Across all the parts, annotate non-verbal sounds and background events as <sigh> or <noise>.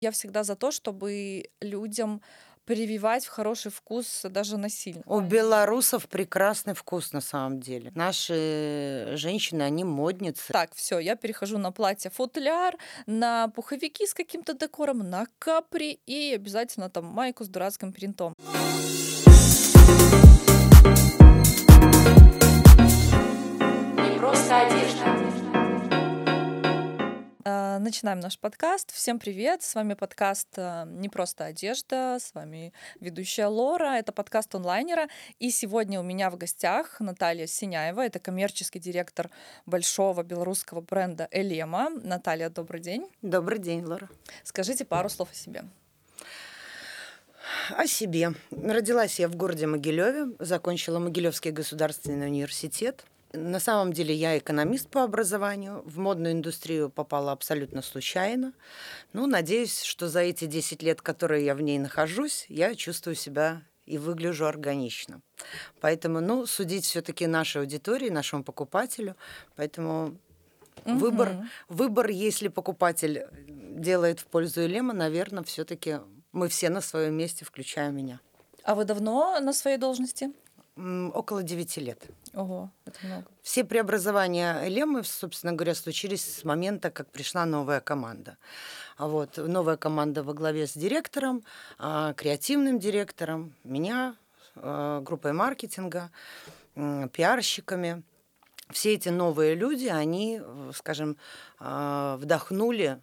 Я всегда за то, чтобы людям прививать в хороший вкус даже насильно. У белорусов прекрасный вкус на самом деле. Наши женщины, они модницы. Так, все, я перехожу на платье футляр, на пуховики с каким-то декором, на капри и обязательно там майку с дурацким принтом. Начинаем наш подкаст. Всем привет! С вами подкаст а, «Не просто одежда», с вами ведущая Лора. Это подкаст онлайнера. И сегодня у меня в гостях Наталья Синяева. Это коммерческий директор большого белорусского бренда «Элема». Наталья, добрый день. Добрый день, Лора. Скажите пару слов о себе. О себе. Родилась я в городе Могилеве, закончила Могилевский государственный университет. На самом деле я экономист по образованию. В модную индустрию попала абсолютно случайно. Ну, надеюсь, что за эти 10 лет, которые я в ней нахожусь, я чувствую себя и выгляжу органично. Поэтому, ну, судить все-таки нашей аудитории, нашему покупателю. Поэтому Мгм. выбор, выбор, если покупатель делает в пользу Элема, наверное, все-таки мы все на своем месте, включая меня. А вы давно на своей должности? Около 9 лет. Ого, это много. Все преобразования Элемы, собственно говоря, случились с момента, как пришла новая команда. А вот новая команда во главе с директором, а, креативным директором, меня, а, группой маркетинга, пиарщиками. Все эти новые люди, они, э, скажем, вдохнули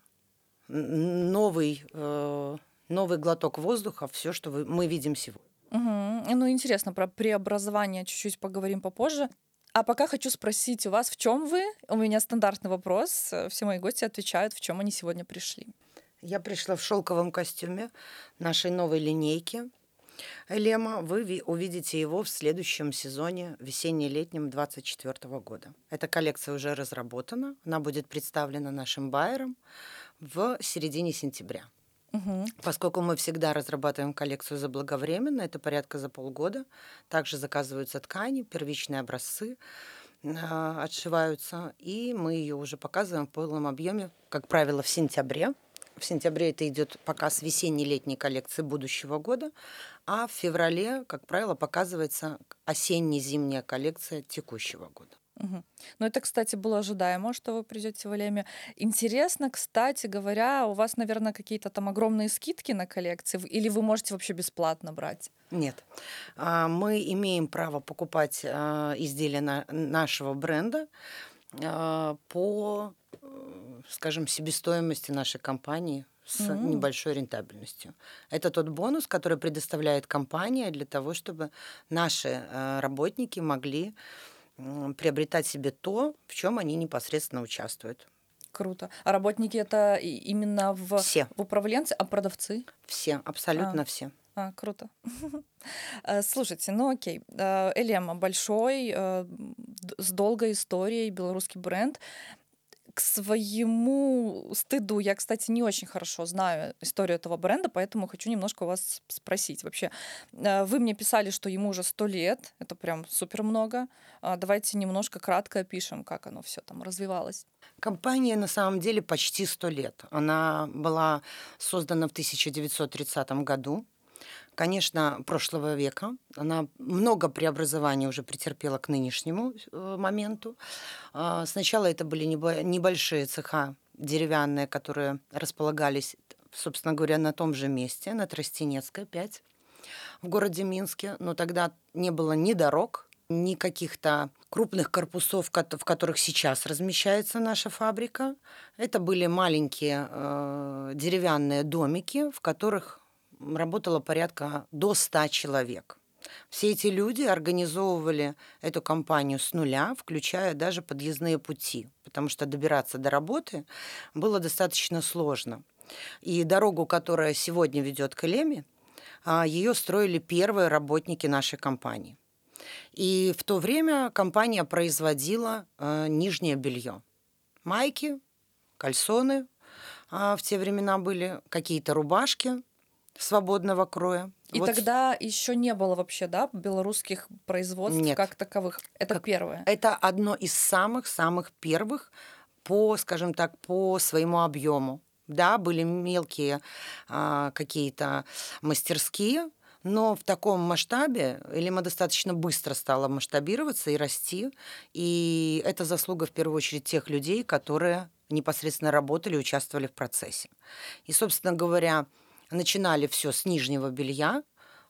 новый, э, новый глоток воздуха, все, что мы видим сегодня. Мгм. Ну, интересно, про преобразование чуть-чуть поговорим попозже. А пока хочу спросить у вас, в чем вы? У меня стандартный вопрос. Все мои гости отвечают, в чем они сегодня пришли. Я пришла в шелковом костюме нашей новой линейки Элема. Вы ви- увидите его в следующем сезоне весенне-летнем 2024 года. Эта коллекция уже разработана. Она будет представлена нашим байером в середине сентября. Поскольку мы всегда разрабатываем коллекцию заблаговременно, это порядка за полгода, также заказываются ткани, первичные образцы а, отшиваются, и мы ее уже показываем в полном объеме, как правило, в сентябре. В сентябре это идет показ весенне-летней коллекции будущего года, а в феврале, как правило, показывается осенне-зимняя коллекция текущего года. Мгм. Ну, это, кстати, было ожидаемо, что вы придете в Элеме. Интересно, кстати говоря, у вас, наверное, какие-то там огромные скидки на коллекции, или вы можете вообще бесплатно брать? Нет. А, Мы имеем право покупать а, изделия на- нашего бренда а, по, скажем, себестоимости нашей компании с М. небольшой рентабельностью. Это тот бонус, который предоставляет компания для того, чтобы наши работники могли приобретать себе то, в чем они непосредственно участвуют. Круто. А работники это именно в, Все, в управленце, а продавцы? все, абсолютно все. А, круто. <laughs> Э, Слушайте, ну окей. Э, Элема большой, э, с долгой историей, белорусский бренд. К своему стыду, я, кстати, не очень хорошо знаю историю этого бренда, поэтому хочу немножко у вас спросить. Вообще, э, вы мне писали, что ему уже сто лет, это прям супер много. А, Давайте немножко кратко опишем, как оно все там развивалось. Компания на самом деле почти 100 лет. Она была создана в 1930 году. Конечно, прошлого века. Она много преобразований уже претерпела к нынешнему э, моменту. А, Сначала это были небо- небольшие цеха деревянные, которые располагались, собственно говоря, на том же месте, на Тростенецкой 5 в городе Минске. Но тогда не было ни дорог, ни каких-то крупных корпусов, в которых сейчас размещается наша фабрика. Это были маленькие э, деревянные домики, в которых работало порядка до 100 человек. Все эти люди организовывали эту компанию с нуля, включая даже подъездные пути, потому что добираться до работы было достаточно сложно. И дорогу, которая сегодня ведет к Элеме, а, ее строили первые работники нашей компании. И в то время компания производила э, нижнее белье. Майки, кальсоны а, в те времена были, какие-то рубашки свободного кроя. И Вот тогда еще не было вообще, да, белорусских производств Нет. как таковых. Это Как- первое. Это одно из самых-самых первых по, скажем так, по своему объему. Да, были мелкие а, какие-то мастерские, но в таком масштабе Элима достаточно быстро стала масштабироваться и расти. И это заслуга в первую очередь тех людей, которые непосредственно работали, участвовали в процессе. И, собственно говоря, начинали все с нижнего белья,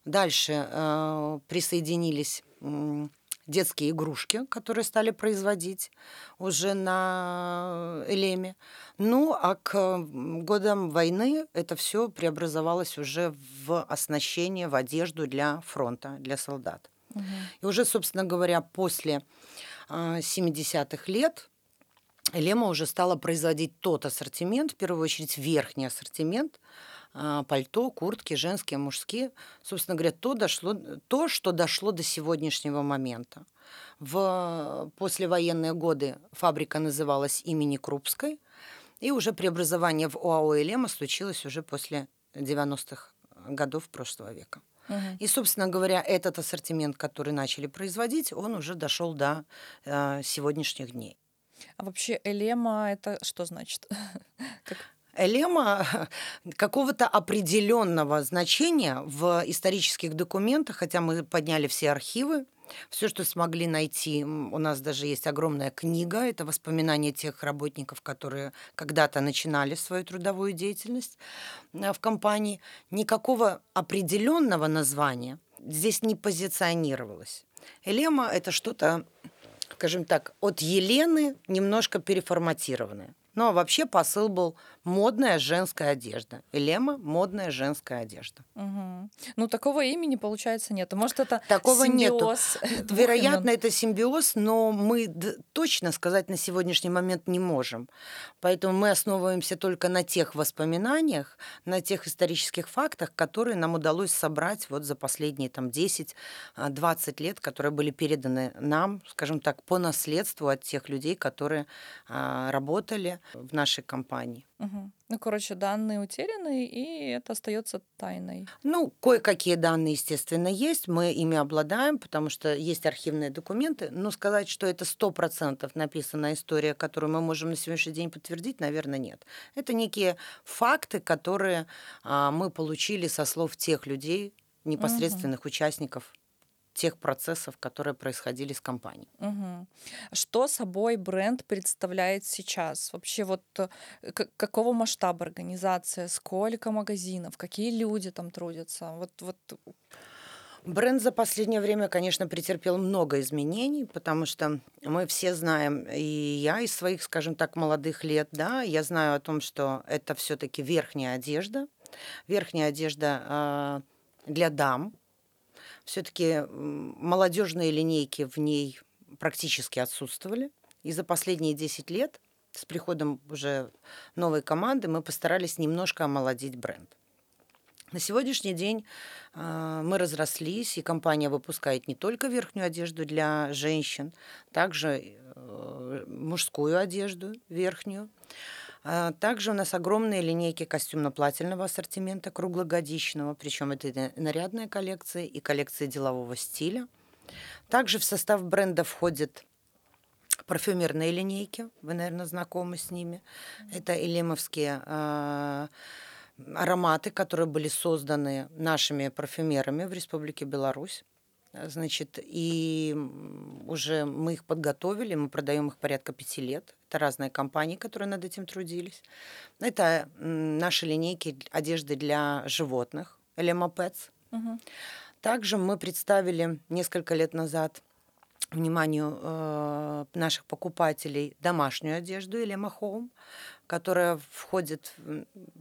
дальше э, присоединились э, детские игрушки, которые стали производить уже на Элеме. Ну, а к годам войны это все преобразовалось уже в оснащение, в одежду для фронта, для солдат. Угу. И уже, собственно говоря, после 70-х а, лет Лема уже стала производить тот ассортимент, в первую очередь верхний ассортимент, пальто, куртки, женские, мужские. Собственно говоря, то, дошло, то, что дошло до сегодняшнего момента. В послевоенные годы фабрика называлась имени Крупской, и уже преобразование в ОАО «Элема» случилось уже после 90-х годов прошлого века. Угу. И, собственно говоря, этот ассортимент, который начали производить, он уже дошел до э, сегодняшних дней. А вообще элема это что значит? <laughs> как? Элема <laughs> какого-то определенного значения в исторических документах, хотя мы подняли все архивы, все, что смогли найти, у нас даже есть огромная книга, это воспоминания тех работников, которые когда-то начинали свою трудовую деятельность э, в компании. Никакого определенного названия здесь не позиционировалось. Элема – это что-то, скажем так, от Елены немножко переформатированное. Ну а вообще посыл был модная женская одежда. Элема – модная женская одежда. Угу. Ну такого имени, получается, нет. Может, это Такого симбиоз нету. <laughs> Вероятно, это симбиоз, но мы точно сказать на сегодняшний момент не можем. Поэтому мы основываемся только на тех воспоминаниях, на тех исторических фактах, которые нам удалось собрать вот за последние там, 10-20 а, лет, которые были переданы нам, скажем так, по наследству от тех людей, которые а, работали в нашей компании. Угу. Ну, короче, данные утеряны, и это остается тайной. Ну, кое-какие данные, естественно, есть. Мы ими обладаем, потому что есть архивные документы. Но сказать, что это сто процентов написанная история, которую мы можем на сегодняшний день подтвердить, наверное, нет. Это некие факты, которые а, мы получили со слов тех людей, непосредственных угу. участников тех процессов, которые происходили с компанией. Угу. Что собой бренд представляет сейчас? Вообще вот э, какого масштаба организация, сколько магазинов, какие люди там трудятся? Вот, вот Бренд за последнее время, конечно, претерпел много изменений, потому что мы все знаем, и я из своих, скажем так, молодых лет, да, я знаю о том, что это все-таки верхняя одежда, верхняя одежда э, для дам, все-таки молодежные линейки в ней практически отсутствовали. И за последние 10 лет с приходом уже новой команды мы постарались немножко омолодить бренд. На сегодняшний день э, мы разрослись, и компания выпускает не только верхнюю одежду для женщин, также э, мужскую одежду верхнюю. А также у нас огромные линейки костюмно-плательного ассортимента круглогодичного, причем это и нарядная коллекция, и коллекция делового стиля. Также в состав бренда входят парфюмерные линейки, вы, наверное, знакомы с ними. Это элемовские э, ароматы, которые были созданы нашими парфюмерами в Республике Беларусь. Значит, и уже мы их подготовили, мы продаем их порядка пяти лет. Это разные компании, которые над этим трудились. Это наши линейки одежды для животных, Pets. Угу. Также мы представили несколько лет назад вниманию э, наших покупателей домашнюю одежду Elema Home, которая входит,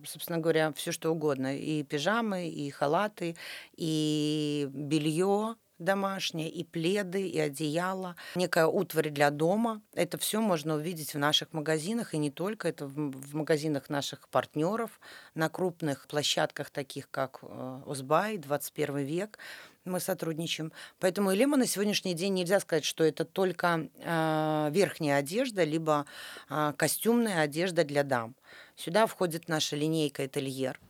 собственно говоря, все что угодно. И пижамы, и халаты, и белье, домашние, и пледы, и одеяло, некая утварь для дома. Это все можно увидеть в наших магазинах, и не только. Это в магазинах наших партнеров, на крупных площадках, таких как э, Узбай, 21 век, мы сотрудничаем. Поэтому Элема на сегодняшний день нельзя сказать, что это только э, верхняя одежда, либо э, костюмная одежда для дам. Сюда входит наша линейка «Этельер»,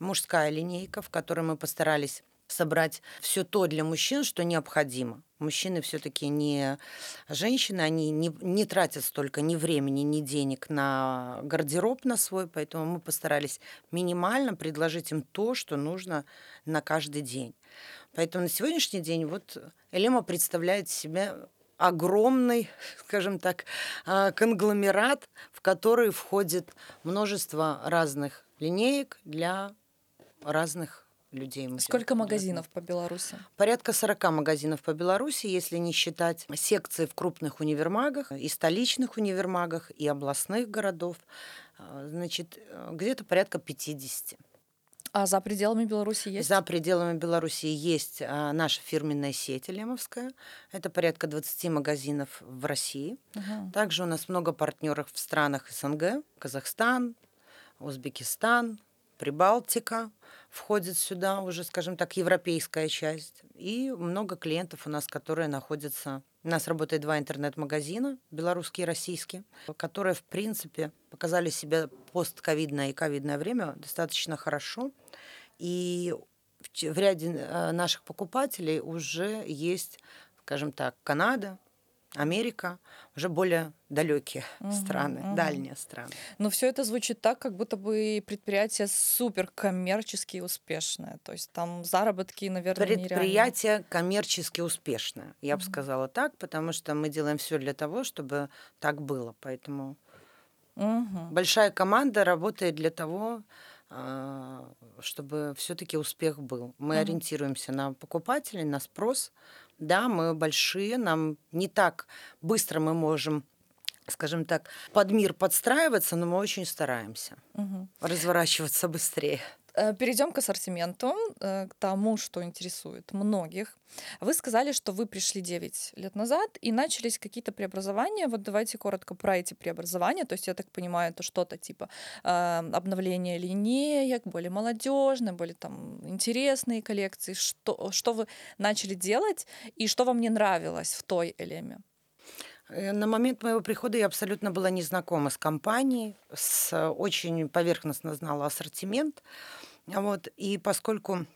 мужская линейка, в которой мы постарались собрать все то для мужчин, что необходимо. Мужчины все-таки не женщины, они не, не тратят столько ни времени, ни денег на гардероб на свой, поэтому мы постарались минимально предложить им то, что нужно на каждый день. Поэтому на сегодняшний день вот Элема представляет себя огромный, <laughs> скажем так, а, конгломерат, в который входит множество разных линеек для разных людей. Сколько магазинов по Беларуси? Порядка 40 магазинов по Беларуси, если не считать секции в крупных универмагах, и столичных универмагах, и областных городов. А, значит, где-то порядка 50. А за пределами Беларуси есть? За пределами Беларуси есть а, наша фирменная сеть Лемовская. Это порядка 20 магазинов в России. Угу. Также у нас много партнеров в странах СНГ. Казахстан, Узбекистан, Прибалтика входит сюда уже, скажем так, европейская часть. И много клиентов у нас, которые находятся... У нас работает два интернет-магазина, белорусские и российские, которые, в принципе, показали себя постковидное и ковидное время достаточно хорошо. И в ряде э, наших покупателей уже есть, скажем так, Канада, Америка, уже более далекие угу, страны, угу. дальние страны. Но все это звучит так, как будто бы предприятие супер коммерчески успешное. То есть там заработки, наверное, Предприятие нереальные. коммерчески успешное, я угу. бы сказала так, потому что мы делаем все для того, чтобы так было. Поэтому угу. большая команда работает для того, а, чтобы все-таки успех был. Мы угу. ориентируемся на покупателей, на спрос, да, мы большие, нам не так быстро мы можем скажем так, под мир подстраиваться, но мы очень стараемся угу. разворачиваться быстрее. Э, Перейдем к ассортименту, э, к тому, что интересует многих. Вы сказали, что вы пришли 9 лет назад и начались какие-то преобразования. Вот давайте коротко про эти преобразования. То есть, я так понимаю, это что-то типа э, обновление линеек, более молодежные, более там интересные коллекции. Что, что вы начали делать и что вам не нравилось в той элеме? На момент моего прихода я абсолютно была незнакома с компанией, с, очень поверхностно знала ассортимент. Вот, и поскольку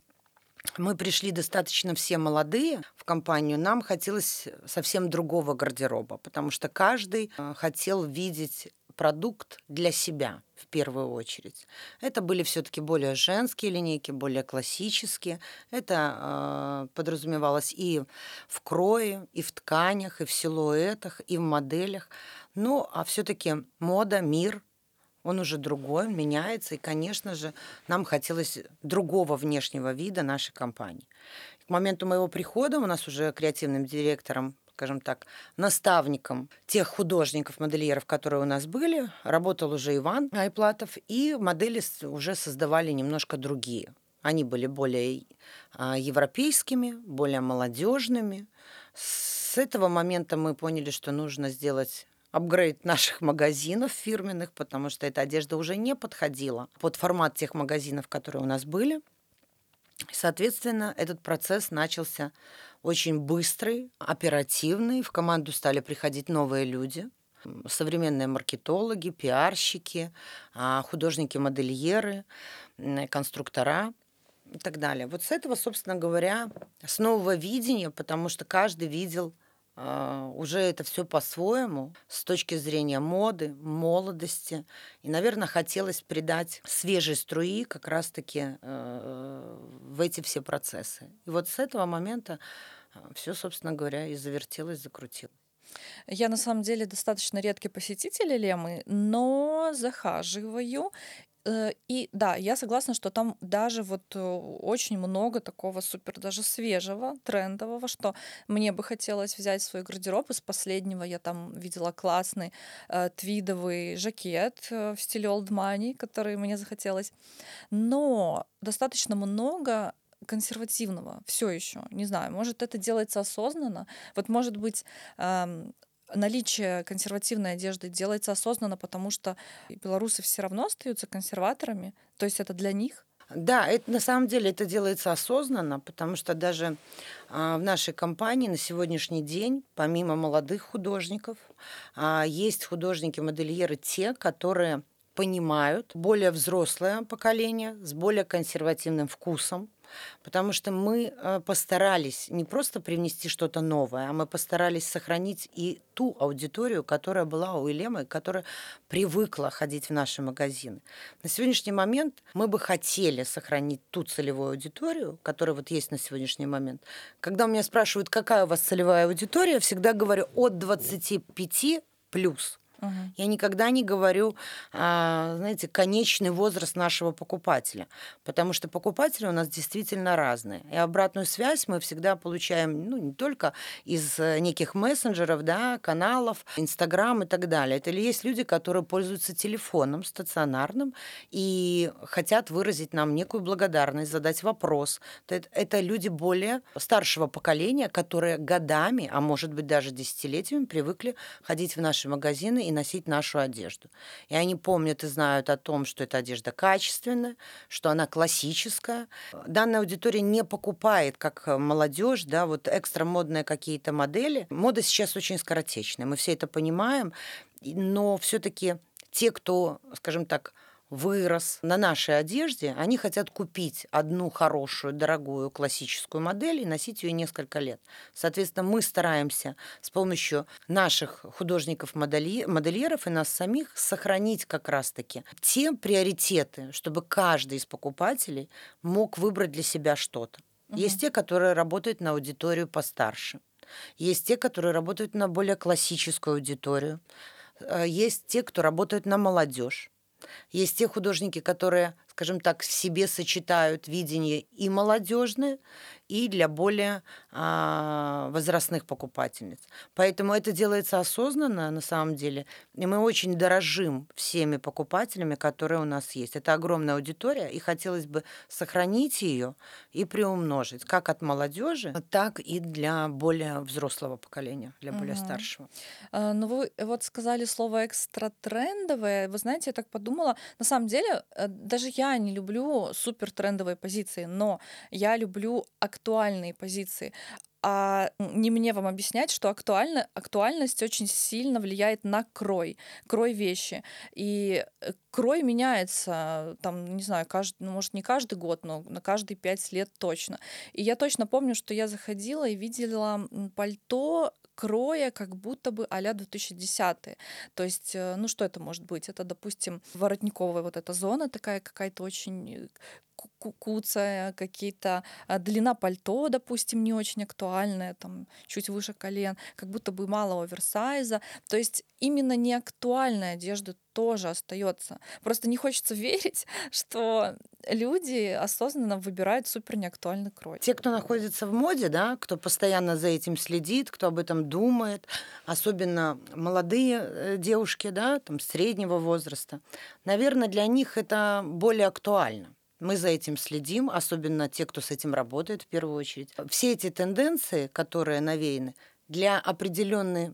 мы пришли достаточно все молодые в компанию, нам хотелось совсем другого гардероба, потому что каждый э, хотел видеть продукт для себя в первую очередь. Это были все-таки более женские линейки, более классические. Это э, подразумевалось и в крое, и в тканях, и в силуэтах, и в моделях. Ну, а все-таки мода, мир он уже другой, он меняется, и, конечно же, нам хотелось другого внешнего вида нашей компании. К моменту моего прихода у нас уже креативным директором скажем так, наставником тех художников, модельеров, которые у нас были, работал уже Иван Айплатов, и модели уже создавали немножко другие. Они были более а, европейскими, более молодежными. С этого момента мы поняли, что нужно сделать апгрейд наших магазинов фирменных, потому что эта одежда уже не подходила под формат тех магазинов, которые у нас были. Соответственно, этот процесс начался очень быстрый, оперативный. В команду стали приходить новые люди, современные маркетологи, пиарщики, а, художники-модельеры, конструктора и так далее. Вот с этого, собственно говоря, с нового видения, потому что каждый видел уже это все по-своему, с точки зрения моды, молодости. И, наверное, хотелось придать свежей струи как раз-таки э, в эти все процессы. И вот с этого момента а, все, собственно говоря, и завертелось, закрутилось. Я на самом деле достаточно редкий посетитель Лемы, но захаживаю и да, я согласна, что там даже вот э, очень много такого супер даже свежего, трендового, что мне бы хотелось взять свой гардероб. Из последнего я там видела классный э, твидовый жакет э, в стиле Old Money, который мне захотелось. Но достаточно много консервативного все еще. Не знаю, может, это делается осознанно. Вот, может быть, эм, наличие консервативной одежды делается осознанно, потому что белорусы все равно остаются консерваторами, то есть это для них. Да, это на самом деле это делается осознанно, потому что даже а, в нашей компании на сегодняшний день, помимо молодых художников, а, есть художники-модельеры те, которые понимают более взрослое поколение с более консервативным вкусом, потому что мы э, постарались не просто привнести что-то новое, а мы постарались сохранить и ту аудиторию, которая была у Елемы, которая привыкла ходить в наши магазины. На сегодняшний момент мы бы хотели сохранить ту целевую аудиторию, которая вот есть на сегодняшний момент. Когда у меня спрашивают, какая у вас целевая аудитория, я всегда говорю от 25 плюс. Угу. Я никогда не говорю, а, знаете, конечный возраст нашего покупателя, потому что покупатели у нас действительно разные. И обратную связь мы всегда получаем, ну, не только из э, неких мессенджеров, да, каналов, Инстаграм и так далее. Это есть люди, которые пользуются телефоном стационарным и хотят выразить нам некую благодарность, задать вопрос. Это люди более старшего поколения, которые годами, а может быть даже десятилетиями привыкли ходить в наши магазины и носить нашу одежду. И они помнят и знают о том, что эта одежда качественная, что она классическая. Данная аудитория не покупает, как молодежь, да, вот экстра модные какие-то модели. Мода сейчас очень скоротечная, мы все это понимаем, но все-таки те, кто, скажем так, вырос на нашей одежде, они хотят купить одну хорошую, дорогую классическую модель и носить ее несколько лет. Соответственно, мы стараемся с помощью наших художников-модельеров и нас самих сохранить как раз-таки те приоритеты, чтобы каждый из покупателей мог выбрать для себя что-то. Угу. Есть те, которые работают на аудиторию постарше. Есть те, которые работают на более классическую аудиторию. Э, есть те, кто работают на молодежь. Есть те художники, которые, скажем так, в себе сочетают видение и молодежное, и для более а, возрастных покупательниц. Поэтому это делается осознанно на самом деле. И мы очень дорожим всеми покупателями, которые у нас есть. Это огромная аудитория, и хотелось бы сохранить ее и приумножить, как от молодежи, так и для более взрослого поколения, для более угу. старшего. А, ну, вы вот сказали слово экстратрендовое. Вы знаете, я так подумала, на самом деле, э, даже я не люблю супер трендовые позиции, но я люблю актуальные позиции. А не мне вам объяснять, что актуально, актуальность очень сильно влияет на крой, крой вещи. И э, крой меняется, там, не знаю, каждый, ну, может, не каждый год, но на каждые пять лет точно. И я точно помню, что я заходила и видела пальто кроя как будто бы а-ля 2010 То есть, э, ну что это может быть? Это, допустим, воротниковая вот эта зона такая какая-то очень э, куцая, какие-то а, длина пальто, допустим, не очень актуальная, там чуть выше колен, как будто бы мало оверсайза. То есть именно неактуальная одежда тоже остается. Просто не хочется <laughs> верить, что люди осознанно выбирают супер неактуальный крой. Те, кто находится в моде, да, кто постоянно за этим следит, кто об этом думает, особенно молодые э, девушки, да, там среднего возраста, наверное, для них это более актуально. Мы за этим следим, особенно те, кто с этим работает в первую очередь. Все эти тенденции, которые навеяны, для определенной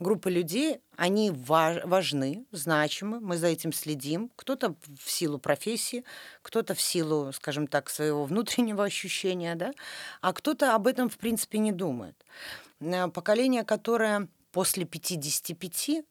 группы людей они важны, значимы, мы за этим следим. Кто-то в силу профессии, кто-то в силу, скажем так, своего внутреннего ощущения, да, а кто-то об этом, в принципе, не думает. Э, поколение, которое после 55,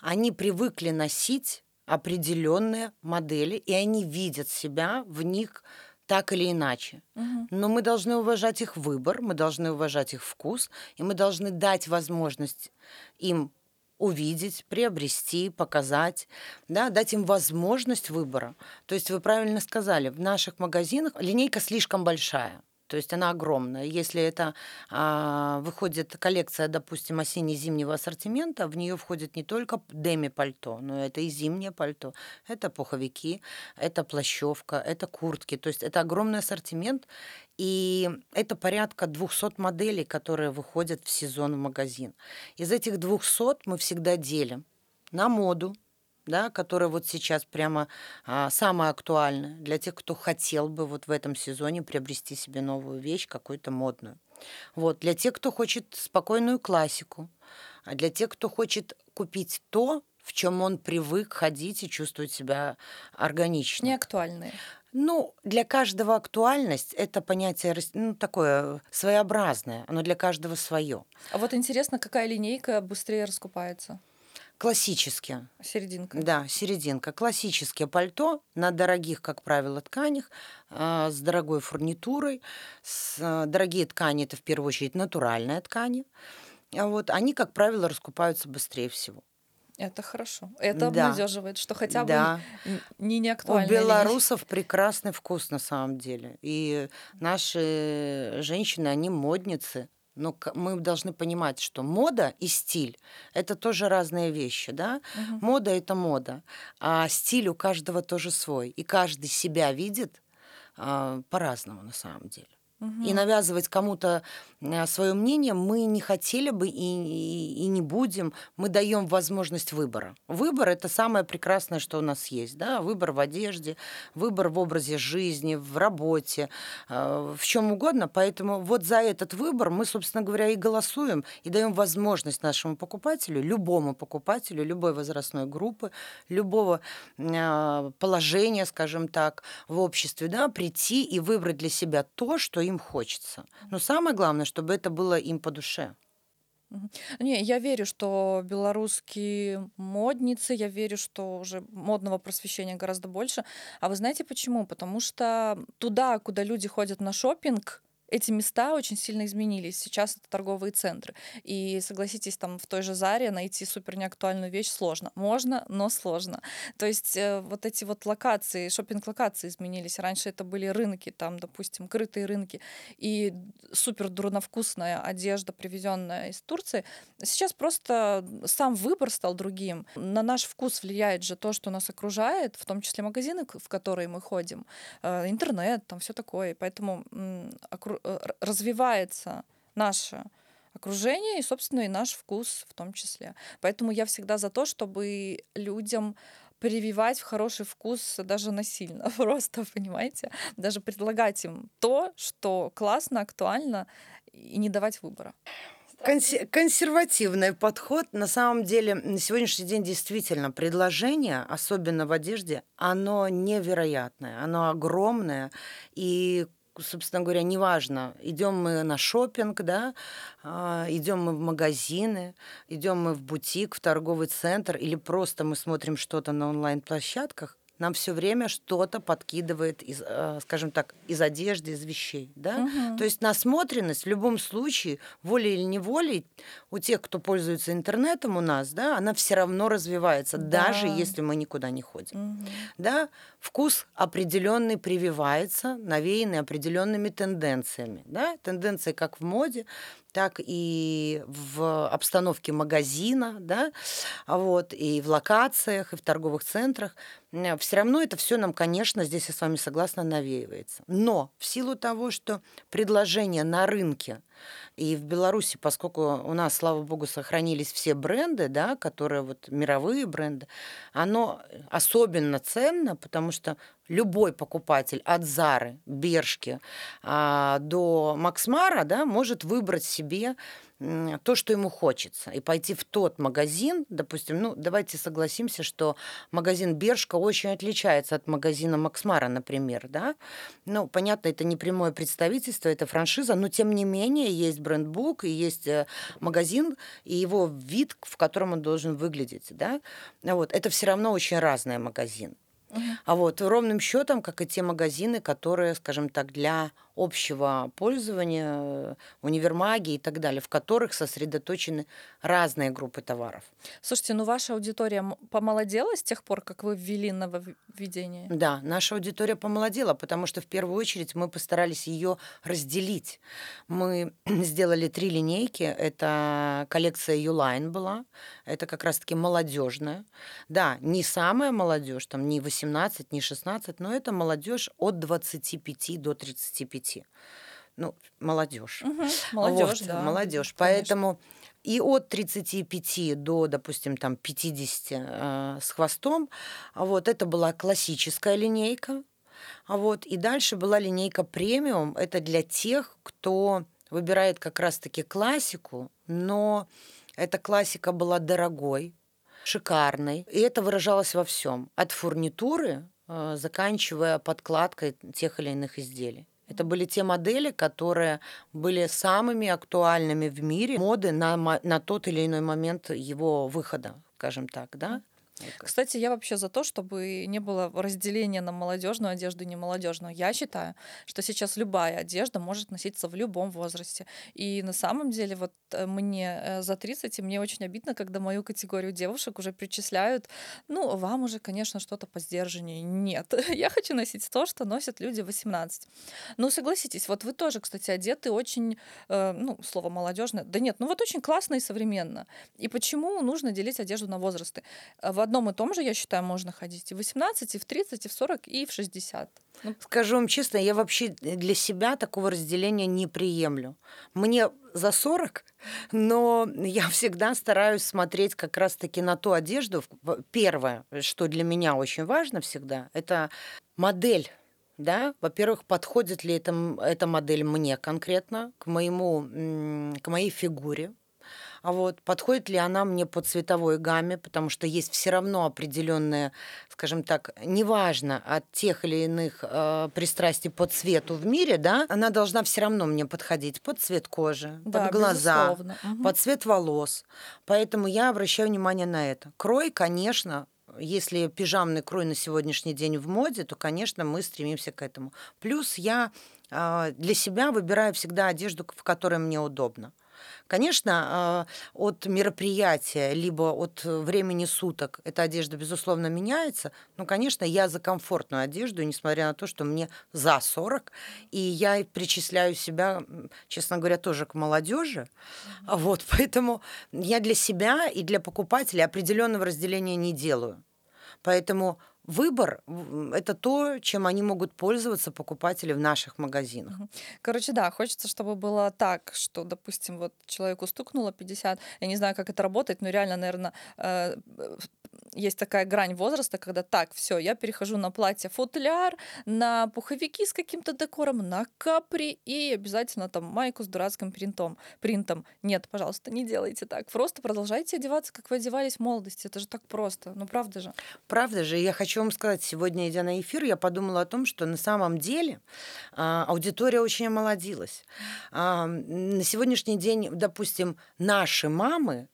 они привыкли носить определенные модели, и они видят себя в них так или иначе. Угу. Но мы должны уважать их выбор, мы должны уважать их вкус, и мы должны дать возможность им увидеть, приобрести, показать, да, дать им возможность выбора. То есть вы правильно сказали, в наших магазинах линейка слишком большая. То есть она огромная. Если это а, выходит коллекция, допустим, осенне-зимнего ассортимента, в нее входит не только деми-пальто, но это и зимнее пальто, это пуховики, это плащевка, это куртки. То есть это огромный ассортимент, и это порядка 200 моделей, которые выходят в сезон в магазин. Из этих 200 мы всегда делим на моду, да, которая вот сейчас прямо а, самая актуальная для тех, кто хотел бы вот в этом сезоне приобрести себе новую вещь, какую-то модную. Вот, для тех, кто хочет спокойную классику, а для тех, кто хочет купить то, в чем он привык ходить и чувствовать себя органично. Не актуальные. Ну, для каждого актуальность это понятие ну, такое своеобразное, оно для каждого свое. А вот интересно, какая линейка быстрее раскупается? Классические. Серединка. Да, серединка. Классические пальто на дорогих, как правило, тканях, а, с дорогой фурнитурой. С, а, дорогие ткани это в первую очередь натуральные ткани. А Вот, они, как правило, раскупаются быстрее всего. Это хорошо. Это Да. обнадеживает, что хотя бы Да. не У неактуальная белорусов прекрасный вкус на самом деле. И наши женщины, они модницы. Но к- мы должны понимать, что мода и стиль – это тоже разные вещи, да? Мгм. Мода – это мода, а стиль у каждого тоже свой. И каждый себя видит а, по-разному на самом деле. Мгм. И навязывать кому-то свое мнение мы не хотели бы и, и- и не будем. Мы даем возможность выбора. Выбор это самое прекрасное, что у нас есть. Да? Выбор в одежде, выбор в образе жизни, в работе, э, в чем угодно. Поэтому вот за этот выбор мы, собственно говоря, и голосуем, и даем возможность нашему покупателю, любому покупателю, любой возрастной группы, любого э, положения, скажем так, в обществе, да, прийти и выбрать для себя то, что им хочется. Но самое главное, чтобы это было им по душе. Не, я верю, что белорусские модницы, я верю, что уже модного просвещения гораздо больше. А вы знаете почему? Потому что туда, куда люди ходят на шопинг, эти места очень сильно изменились. Сейчас это торговые центры. И согласитесь, там в той же Заре найти супер неактуальную вещь сложно. Можно, но сложно. То есть э, вот эти вот локации, шопинг-локации изменились. Раньше это были рынки, там, допустим, крытые рынки. И супер дурновкусная одежда, привезенная из Турции. Сейчас просто сам выбор стал другим. На наш вкус влияет же то, что нас окружает, в том числе магазины, в которые мы ходим, э, интернет, там все такое. Поэтому развивается наше окружение и, собственно, и наш вкус в том числе. Поэтому я всегда за то, чтобы людям прививать в хороший вкус даже насильно, <laughs> просто, понимаете? Даже предлагать им то, что классно, актуально, и не давать выбора. Консе- консервативный подход. На самом деле, на сегодняшний день действительно предложение, особенно в одежде, оно невероятное, оно огромное. И собственно говоря, неважно, идем мы на шопинг, да, а, идем мы в магазины, идем мы в бутик, в торговый центр, или просто мы смотрим что-то на онлайн-площадках, нам все время что-то подкидывает, из, э, скажем так, из одежды, из вещей. Да? Мгм. То есть насмотренность в любом случае, волей или неволей, у тех, кто пользуется интернетом у нас, да, она все равно развивается, даже Да. если мы никуда не ходим. Мгм. Да? Вкус определенный прививается, навеянный определенными тенденциями. Да? Тенденции как в моде, так и в обстановке магазина, да? вот, и в локациях, и в торговых центрах. Все равно это все нам, конечно, здесь я с вами согласна, навеивается. Но в силу того, что предложение на рынке и в Беларуси, поскольку у нас, слава богу, сохранились все бренды, да, которые вот мировые бренды, оно особенно ценно, потому что любой покупатель от Зары, Бершки а, до Максмара да, может выбрать себе то, что ему хочется, и пойти в тот магазин, допустим, ну, давайте согласимся, что магазин Бершка очень отличается от магазина Максмара, например, да, ну, понятно, это не прямое представительство, это франшиза, но тем не менее есть брендбук и есть э, магазин и его вид, в котором он должен выглядеть, да, вот, это все равно очень разный магазин. А вот ровным счетом, как и те магазины, которые, скажем так, для общего пользования, э, универмаги и так далее, в которых сосредоточены разные группы товаров. Слушайте, ну ваша аудитория помолодела с тех пор, как вы ввели нововведение? Да, наша аудитория помолодела, потому что в первую очередь мы постарались ее разделить. Мы <clears throat> сделали три линейки. Это коллекция Юлайн была. Это как раз-таки молодежная. Да, не самая молодежь, там не 18, не 16, но это молодежь от 25 до 35. Ну, молодежь. Молодежь, Вот, да. молодежь. конечно. Поэтому и от 35 до, допустим, там 50 э, с хвостом, вот это была классическая линейка. А вот и дальше была линейка премиум. Это для тех, кто выбирает как раз-таки классику, но эта классика была дорогой, шикарной, и это выражалось во всем, от фурнитуры, э, заканчивая подкладкой тех или иных изделий. Это были те модели, которые были самыми актуальными в мире моды на, на тот или иной момент его выхода. скажем так, да. Кстати, я вообще за то, чтобы не было разделения на молодежную одежду и не молодежную. Я считаю, что сейчас любая одежда может носиться в любом возрасте. И на самом деле вот э, мне э, за 30, и мне очень обидно, когда мою категорию девушек уже причисляют, ну, вам уже, конечно, что-то по сдержаннее. Нет, <laughs> я хочу носить то, что носят люди 18. Ну, согласитесь, вот вы тоже, кстати, одеты очень, э, ну, слово молодежное, да нет, ну вот очень классно и современно. И почему нужно делить одежду на возрасты? В одном и том же, я считаю, можно ходить и в 18, и в 30, и в 40, и в 60. Ну, Скажу вам честно, я вообще для себя такого разделения не приемлю. Мне за 40, но я всегда стараюсь смотреть как раз-таки на ту одежду. Первое, что для меня очень важно всегда, это модель да, во-первых, подходит ли это, эта модель мне конкретно, к, моему, к моей фигуре, а вот подходит ли она мне по цветовой гамме, потому что есть все равно определенные, скажем так, неважно от тех или иных э, пристрастий по цвету в мире, да, она должна все равно мне подходить под цвет кожи, да, под глаза, угу. под цвет волос. Поэтому я обращаю внимание на это. Крой, конечно, если пижамный крой на сегодняшний день в моде, то, конечно, мы стремимся к этому. Плюс я э, для себя выбираю всегда одежду, в которой мне удобно. Конечно, а, от мероприятия, либо от времени суток эта одежда, безусловно, меняется. Но, конечно, я за комфортную одежду, несмотря на то, что мне за 40, и я причисляю себя, честно говоря, тоже к молодежи. Вот, <laughs> поэтому я для себя и для покупателей определенного разделения не делаю. Поэтому выбор – это то, чем они могут пользоваться покупатели в наших магазинах. Короче, да, хочется, чтобы было так, что, допустим, вот человеку стукнуло 50, я не знаю, как это работает, но реально, наверное, э, есть такая грань возраста, когда так, все, я перехожу на платье-футляр, на пуховики с каким-то декором, на капри и обязательно там майку с дурацким принтом. принтом. Нет, пожалуйста, не делайте так. Просто продолжайте одеваться, как вы одевались в молодости. Это же так просто. Ну, правда же? Правда же. Я хочу вам сказать, сегодня, идя на эфир, я подумала о том, что на самом деле а, аудитория очень омолодилась. А, на сегодняшний день, допустим, наши мамы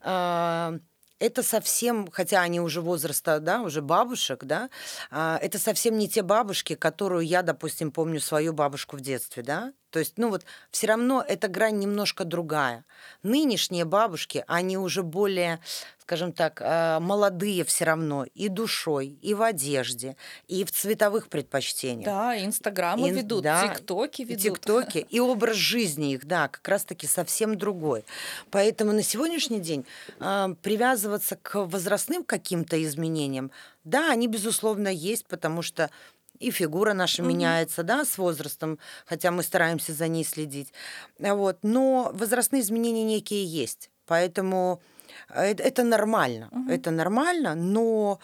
а, это совсем, хотя они уже возраста, да, уже бабушек, да, а, это совсем не те бабушки, которую я, допустим, помню свою бабушку в детстве, да, то есть, ну вот, все равно эта грань немножко другая. Нынешние бабушки, они уже более, скажем так, э, молодые все равно и душой, и в одежде, и в цветовых предпочтениях. Да, инстаграмы Ин, ведут, да, тиктоки ведут. Тиктоки, <laughs> и образ жизни их, да, как раз-таки совсем другой. Поэтому на сегодняшний день э, привязываться к возрастным каким-то изменениям, да, они, безусловно, есть, потому что и фигура наша угу. меняется, да, с возрастом, хотя мы стараемся за ней следить. Вот. Но возрастные изменения некие есть. Поэтому это, это нормально. Угу. Это нормально, но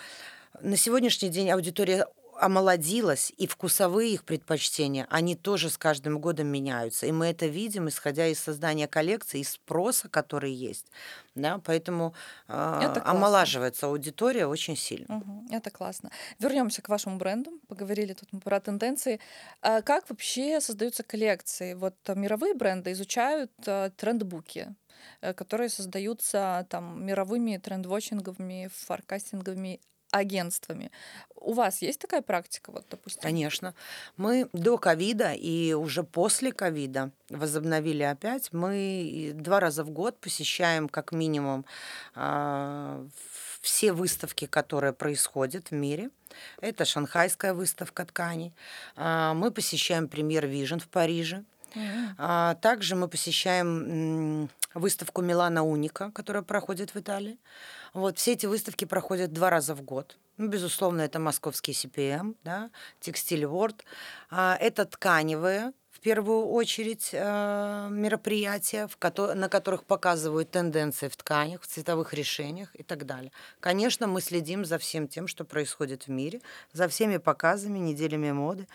на сегодняшний день аудитория омолодилась, и вкусовые их предпочтения, они тоже с каждым годом меняются. И мы это видим, исходя из создания коллекции, из спроса, который есть. Да, поэтому э, омолаживается аудитория очень сильно. Угу, это классно. Вернемся к вашему бренду. Поговорили тут мы про тенденции. А как вообще создаются коллекции? Вот мировые бренды изучают э, трендбуки э, которые создаются там мировыми трендвотчинговыми, фаркастинговыми агентствами. У вас есть такая практика, вот, допустим? Конечно. Мы до ковида и уже после ковида возобновили опять. Мы два раза в год посещаем как минимум э, все выставки, которые происходят в мире. Это шанхайская выставка тканей. Э, мы посещаем премьер Vision в Париже. Mm-hmm. Также мы посещаем выставку Милана Уника, которая проходит в Италии. Вот, все эти выставки проходят два раза в год. Ну, безусловно, это московский CPM, да, Текстиль World. А, это тканевые, в первую очередь, э, мероприятия, на которых показывают тенденции в тканях, в цветовых решениях и так далее. Конечно, мы следим за всем тем, что происходит в мире, за всеми показами, неделями моды.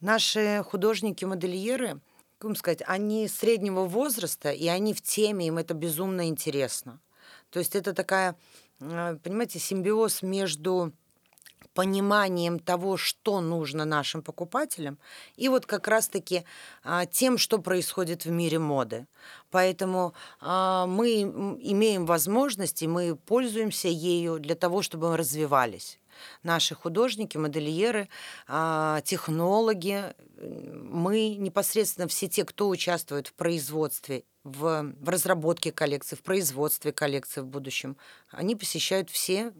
Наши художники-модельеры, как сказать, они среднего возраста, и они в теме, им это безумно интересно. То есть это такая, э, понимаете, симбиоз между пониманием того, что нужно нашим покупателям, и вот как раз-таки а, тем, что происходит в мире моды. Поэтому а, мы имеем возможности, мы пользуемся ею для того, чтобы мы развивались наши художники, модельеры, а, технологи, мы непосредственно все те, кто участвует в производстве в, в разработке коллекции, в производстве коллекции в будущем, они посещают все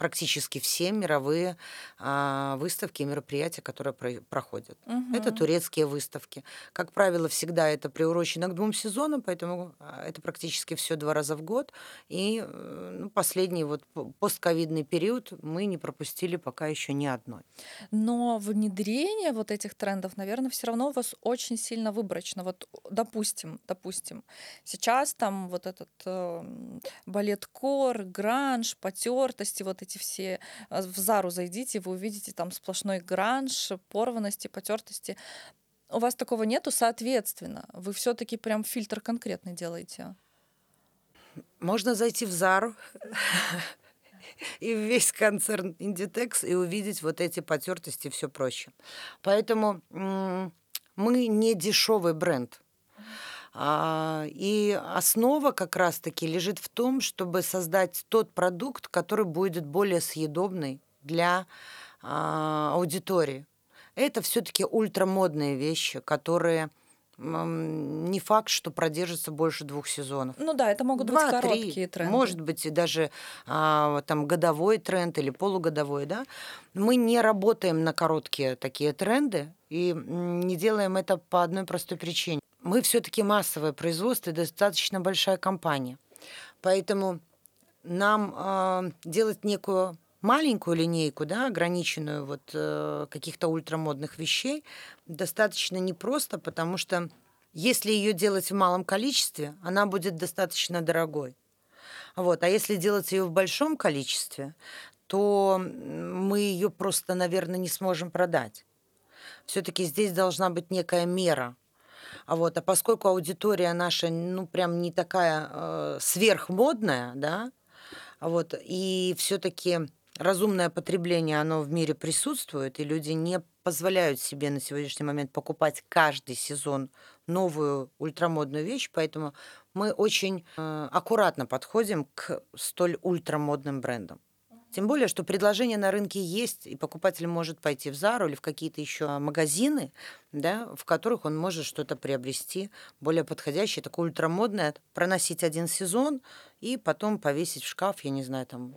практически все мировые а, выставки и мероприятия, которые про- проходят. Мгм. Это турецкие выставки. Как правило, всегда это приурочено к двум сезонам, поэтому а, это практически все два раза в год. И э, ну, последний вот по- постковидный период мы не пропустили пока еще ни одной. Но внедрение вот этих трендов, наверное, все равно у вас очень сильно выборочно. Вот, допустим, допустим, сейчас там вот этот э, балет-кор, гранж, потертости, вот эти все. э, В Зару зайдите, вы увидите там сплошной гранж, порванности, потертости. У вас такого нету, соответственно, вы все-таки прям фильтр конкретный делаете. Можно зайти в Зару <laughs> и весь концерн Inditex и увидеть вот эти потертости все проще. Поэтому мы не дешевый бренд. А, И основа как раз-таки лежит в том, чтобы создать тот продукт, который будет более съедобный для а, аудитории. Это все-таки ультрамодные вещи, которые не факт, что продержатся больше двух сезонов. Ну да, это могут быть Два, три, короткие тренды. Может быть, и даже а, там годовой тренд или полугодовой, да. Мы не работаем на короткие такие тренды и не делаем это по одной простой причине. Мы все-таки массовое производство и достаточно большая компания. Поэтому нам а, делать некую маленькую линейку, да, ограниченную вот э, каких-то ультрамодных вещей, достаточно непросто, потому что если ее делать в малом количестве, она будет достаточно дорогой. Вот. А если делать ее в большом количестве, то мы ее просто, наверное, не сможем продать. Все-таки здесь должна быть некая мера. А вот, а поскольку аудитория наша, ну, прям не такая э, сверхмодная, да, а вот, и все-таки разумное потребление, оно в мире присутствует, и люди не позволяют себе на сегодняшний момент покупать каждый сезон новую ультрамодную вещь, поэтому мы очень э, аккуратно подходим к столь ультрамодным брендам. Тем более, что предложение на рынке есть, и покупатель может пойти в Зару или в какие-то еще магазины, да, в которых он может что-то приобрести более подходящее, такое ультрамодное, проносить один сезон и потом повесить в шкаф, я не знаю, там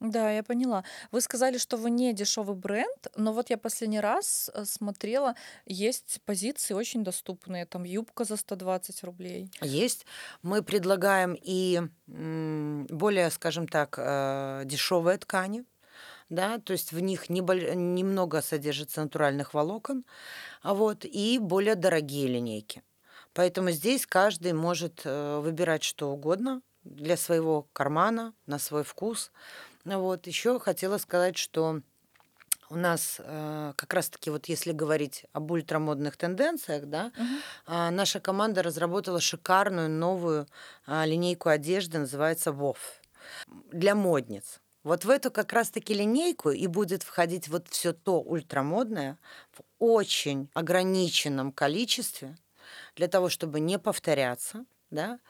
Да, я поняла. Вы сказали, что вы не дешевый бренд, но вот я последний раз э, смотрела, есть позиции очень доступные, там юбка за 120 рублей. Есть. Мы предлагаем и более, скажем так, э, дешевые ткани, да, то есть в них неболь- немного содержится натуральных волокон, а вот, и более дорогие линейки. Поэтому здесь каждый может э, выбирать что угодно для своего кармана, на свой вкус. Ну Вот. Еще хотела сказать, что у нас э, как раз-таки вот если говорить об ультрамодных тенденциях, да, Мгм. а, наша команда разработала шикарную новую а, линейку одежды, называется WOF, для модниц. Вот в эту как раз-таки линейку и будет входить вот все то ультрамодное в очень ограниченном количестве для того, чтобы не повторяться, да,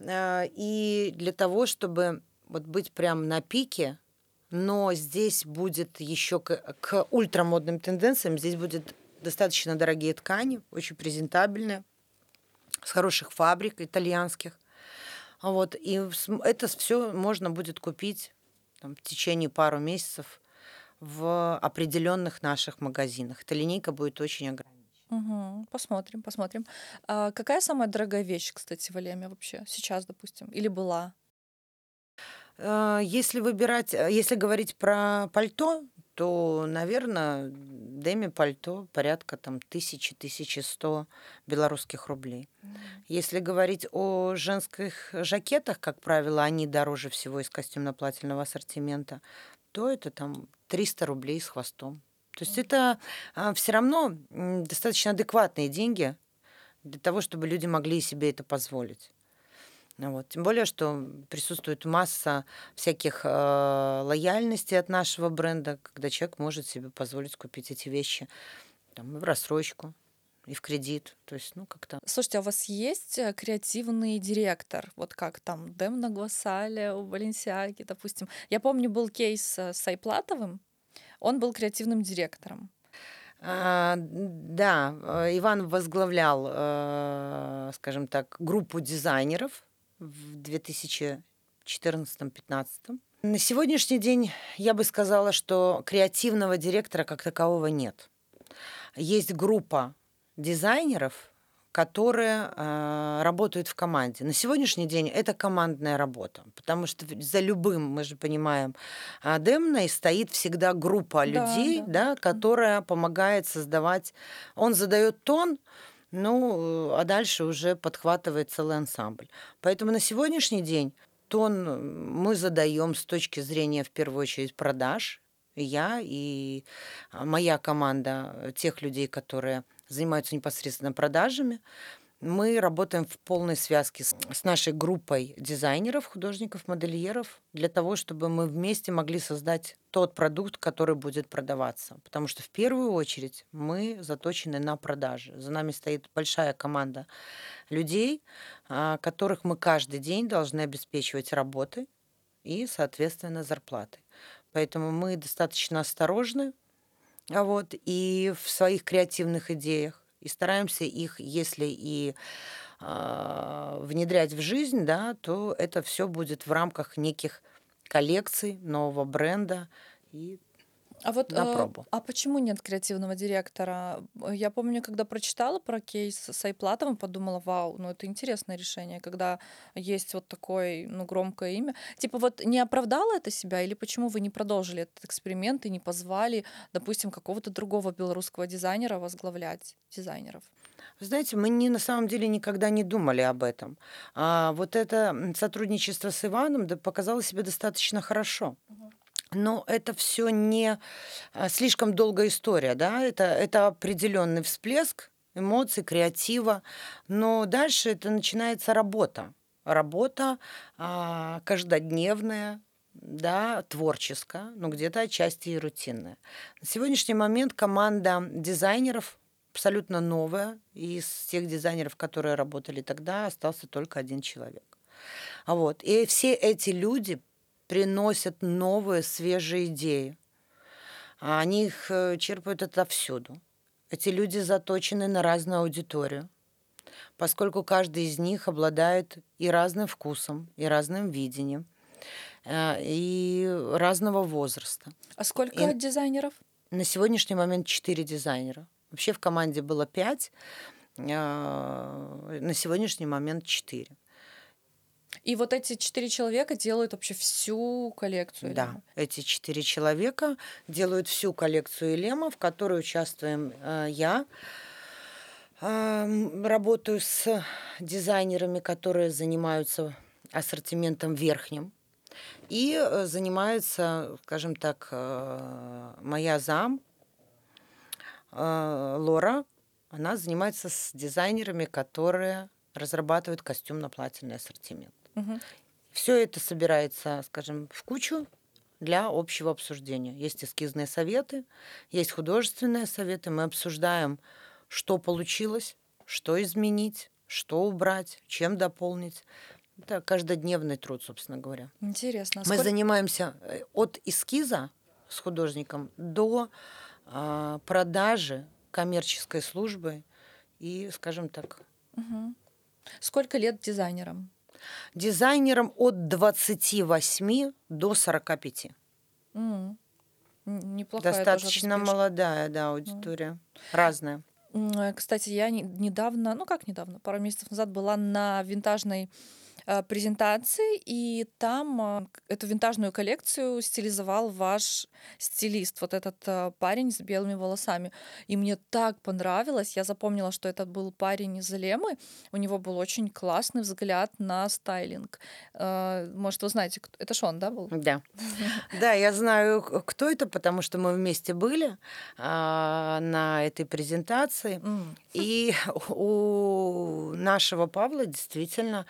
а, и для того, чтобы вот быть прям на пике, но здесь будет еще к, к ультрамодным тенденциям, здесь будет достаточно дорогие ткани, очень презентабельные, с хороших фабрик итальянских. Вот, и это все можно будет купить там, в течение пару месяцев в определенных наших магазинах. Эта линейка будет очень ограничена. Мгм. Посмотрим, посмотрим. А какая самая дорогая вещь, кстати, в Алеме вообще? Сейчас, допустим, или была? Э, Если выбирать, э, если говорить про пальто, то, наверное, Деми пальто порядка там тысячи, тысячи сто белорусских рублей. Если говорить о женских жакетах, как правило, они дороже всего из костюмно-плательного ассортимента, то это там 300 рублей с хвостом. То есть это все равно достаточно адекватные деньги для того, чтобы люди могли себе это позволить. Ну Вот. Тем более, что присутствует масса всяких э, лояльностей от нашего бренда, когда человек может себе позволить купить эти вещи там, и в рассрочку, и в кредит. То есть, ну, как-то... Слушайте, а у вас есть э, креативный директор? Вот как там Демна Гвасаля у Баленсиаги, допустим. Я помню, был кейс э, с Айплатовым. Он был креативным директором. А, да, э, Иван возглавлял, скажем так, группу дизайнеров в 2014-2015. На сегодняшний день я бы сказала, что креативного директора как такового нет. Есть группа дизайнеров, которые э, работают в команде. На сегодняшний день это командная работа, потому что за любым, мы же понимаем, э, демной стоит всегда группа людей, да, да. которая помогает создавать. Он задает тон, ну, а дальше уже подхватывает целый ансамбль. Поэтому на сегодняшний день тон мы задаем с точки зрения, в первую очередь, продаж. Я и а, моя команда тех людей, которые занимаются непосредственно продажами. Мы работаем в полной связке с, с нашей группой дизайнеров, художников, модельеров для того, чтобы мы вместе могли создать тот продукт, который будет продаваться. Потому что в первую очередь мы заточены на продажи. За нами стоит большая команда людей, а, которых мы каждый день должны обеспечивать работой и, соответственно, зарплатой. Поэтому мы достаточно осторожны а вот, и в своих креативных идеях и стараемся их, если и э, внедрять в жизнь, да, то это все будет в рамках неких коллекций нового бренда и а вот, на э, пробу. А почему нет креативного директора? Я помню, когда прочитала про кейс с Айплатовым, подумала, вау, ну это интересное решение, когда есть вот такое, ну, громкое имя. Типа вот не оправдало это себя, или почему вы не продолжили этот эксперимент и не позвали, допустим, какого-то другого белорусского дизайнера возглавлять дизайнеров? Вы знаете, мы не, на самом деле никогда не думали об этом. А вот это сотрудничество с Иваном да, показало себя достаточно хорошо. Угу. Но это все не а, слишком долгая история, да, это, это определенный всплеск эмоций, креатива, но дальше это начинается работа. Работа а, каждодневная, да, творческая, но где-то отчасти и рутинная. На сегодняшний момент команда дизайнеров абсолютно новая, из тех дизайнеров, которые работали тогда, остался только один человек. А вот. И все эти люди приносят новые, свежие идеи. А они их э, черпают отовсюду. Эти люди заточены на разную аудиторию, поскольку каждый из них обладает и разным вкусом, и разным видением, э, и разного возраста. А сколько и дизайнеров? На сегодняшний момент четыре дизайнера. Вообще в команде было пять, а, на сегодняшний момент четыре. И вот эти четыре человека делают вообще всю коллекцию. Да, Элема. эти четыре человека делают всю коллекцию Элема, в которой участвуем э, я. Э, работаю с дизайнерами, которые занимаются ассортиментом верхним. И э, занимается, скажем так, э, моя зам э, Лора. Она занимается с дизайнерами, которые разрабатывают костюмно-плательный ассортимент. Угу. Все это собирается, скажем, в кучу для общего обсуждения. Есть эскизные советы, есть художественные советы. Мы обсуждаем, что получилось, что изменить, что убрать, чем дополнить. Это каждодневный труд, собственно говоря. Интересно. А Мы занимаемся э, от эскиза с художником до э, продажи коммерческой службы и, скажем так. Угу. Сколько лет дизайнерам? Дизайнерам от 28 до 45. Mm. Неплохая Достаточно молодая, да, аудитория. Mm. Разная. Кстати, я недавно, ну как недавно, пару месяцев назад была на винтажной презентации, и там э, эту винтажную коллекцию стилизовал ваш стилист, вот этот э, парень с белыми волосами. И мне так понравилось, я запомнила, что это был парень из Лемы, у него был очень классный взгляд на стайлинг. Может, вы знаете, это ж он, да, был? Да. <laughs> Да, я знаю, кто это, потому что мы вместе были а, на этой презентации. И <laughs> у нашего Павла действительно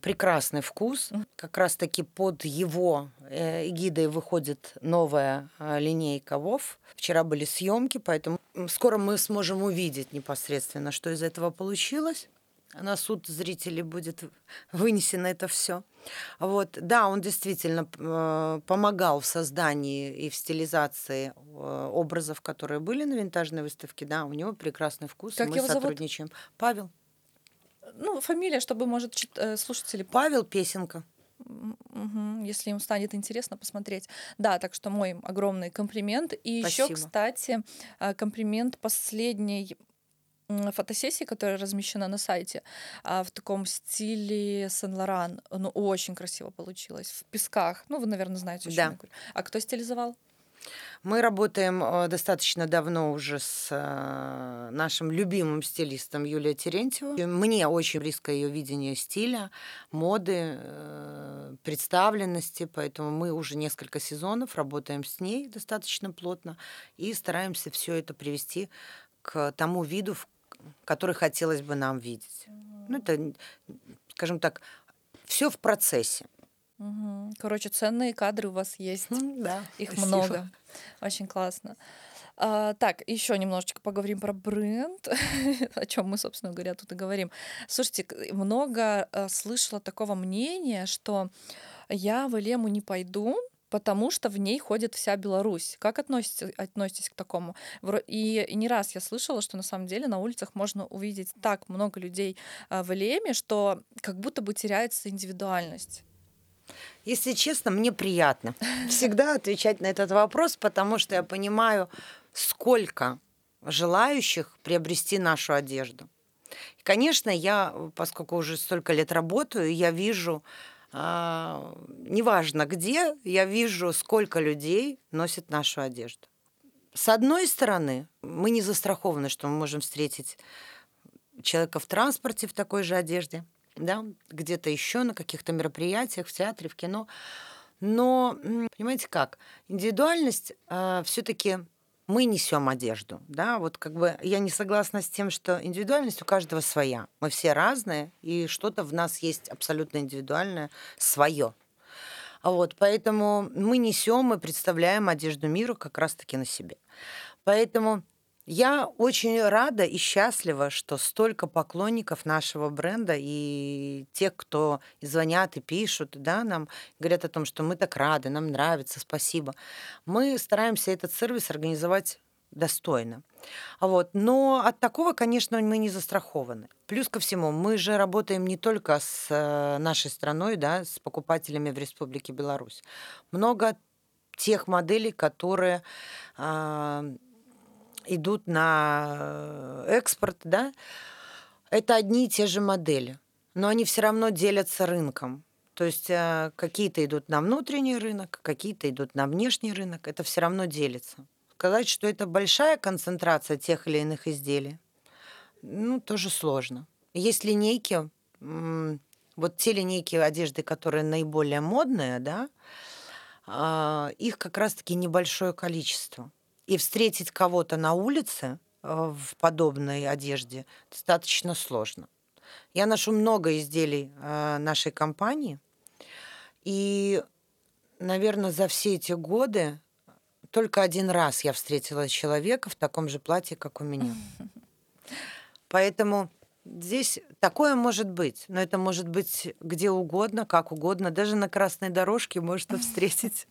прекрасный вкус. Как раз-таки под его э, эгидой выходит новая э, линейка ВОВ. Вчера были съемки, поэтому скоро мы сможем увидеть непосредственно, что из этого получилось. На суд зрителей будет вынесено это все. Вот, да, он действительно э, помогал в создании и в стилизации образов, которые были на винтажной выставке. Да, у него прекрасный вкус, Как мы его зовут? сотрудничаем. Павел. Ну, фамилия, чтобы, может, э, слушатели Павел Песенка. М, мгм, если им станет интересно посмотреть. Да, так что мой огромный комплимент. И еще, Спасибо. кстати, а, комплимент последней фотосессии, которая размещена на сайте, а, в таком стиле Сен-Лоран. Ну, очень красиво получилось. В песках. Ну, вы, наверное, знаете, о чём Да. я говорю. А кто стилизовал? Мы работаем э, достаточно давно уже с э, нашим любимым стилистом Юлией Терентьевой. Мне очень близко ее видение стиля, моды, э, представленности, поэтому мы уже несколько сезонов работаем с ней достаточно плотно и стараемся все это привести к тому виду, который хотелось бы нам видеть. Ну, это, скажем так, все в процессе. Короче, ценные кадры у вас есть. Да, Их спасибо. много. Очень классно. А, так, еще немножечко поговорим про бренд, <laughs> о чем мы, собственно говоря, тут и говорим. Слушайте, много э, слышала такого мнения, что я в Элему не пойду, потому что в ней ходит вся Беларусь. Как относитесь, относитесь к такому? И, не раз я слышала, что на самом деле на улицах можно увидеть так много людей а, в Элеме, что как будто бы теряется индивидуальность. Если честно, мне приятно всегда отвечать на этот вопрос, потому что я понимаю, сколько желающих приобрести нашу одежду. И, конечно, я, поскольку уже столько лет работаю, я вижу, а, неважно где, я вижу, сколько людей носит нашу одежду. С одной стороны, мы не застрахованы, что мы можем встретить человека в транспорте в такой же одежде, да, где-то еще на каких-то мероприятиях, в театре, в кино. Но, понимаете как, индивидуальность все-таки мы несем одежду, да, вот как бы я не согласна с тем, что индивидуальность у каждого своя. Мы все разные, и что-то в нас есть абсолютно индивидуальное, свое. А вот, поэтому мы несем и представляем одежду миру как раз-таки на себе. Поэтому я очень рада и счастлива, что столько поклонников нашего бренда и тех, кто и звонят и пишут, да, нам говорят о том, что мы так рады, нам нравится, спасибо. Мы стараемся этот сервис организовать достойно. Вот. Но от такого, конечно, мы не застрахованы. Плюс ко всему, мы же работаем не только с э, нашей страной, да, с покупателями в Республике Беларусь. Много тех моделей, которые а, идут на э, экспорт, да, это одни и те же модели, но они все равно делятся рынком. То есть э, какие-то идут на внутренний рынок, какие-то идут на внешний рынок, это все равно делится. Сказать, что это большая концентрация тех или иных изделий, ну, тоже сложно. Есть линейки, вот те линейки одежды, которые наиболее модные, да, а, их как раз-таки небольшое количество. И встретить кого-то на улице э, в подобной одежде достаточно сложно. Я ношу много изделий э, нашей компании, и, наверное, за все эти годы только один раз я встретила человека в таком же платье, как у меня. <laughs> Поэтому здесь такое может быть, но это может быть где угодно, как угодно, даже на красной дорожке можно <laughs> встретить.